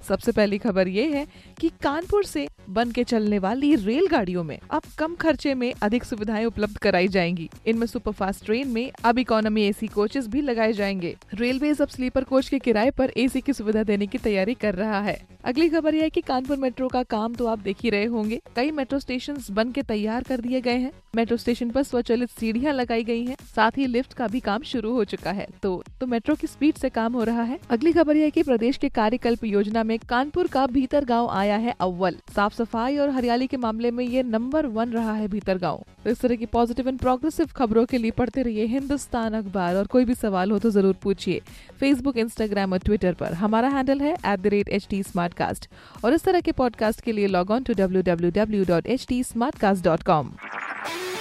सबसे पहली खबर ये है कि कानपुर से बन के चलने वाली रेलगाड़ियों में अब कम खर्चे में अधिक सुविधाएँ उपलब्ध कराई जाएँगी। इनमें सुपरफास्ट ट्रेन में अब इकोनॉमी एसी कोचेस भी लगाए जाएँगे। रेलवे अब स्लीपर कोच के किराए पर एसी की सुविधा देने की तैयारी कर रहा है। अगली खबर यह है कि कानपुर मेट्रो का काम तो आप देख ही रहे होंगे। कई मेट्रो स्टेशन बन के तैयार कर दिए गए हैं। मेट्रो स्टेशन पर स्वचालित सीढ़ियाँ लगाई गई हैं, साथ ही लिफ्ट का भी काम शुरू हो चुका है। तो तो मेट्रो की स्पीड से काम हो रहा है। अगली खबर यह कि प्रदेश के कार्यकल्प योजना में कानपुर का भीतर गाँव आया है अव्वल। साफ़ सफ़ाई और हरियाली के मामले में ये नंबर वन रहा है भीतर गाँव। तो इस तरह की पॉजिटिव एंड प्रोग्रेसिव खबरों के लिए पढ़ते रहिए हिंदुस्तान अखबार। और कोई भी सवाल हो तो ज़रूर पूछिए। फेसबुक इंस्टाग्राम और ट्विटर पर हमारा हैंडल है एट और इस तरह के पॉडकास्ट के लिए log on to W W W dot H T Smartcast dot com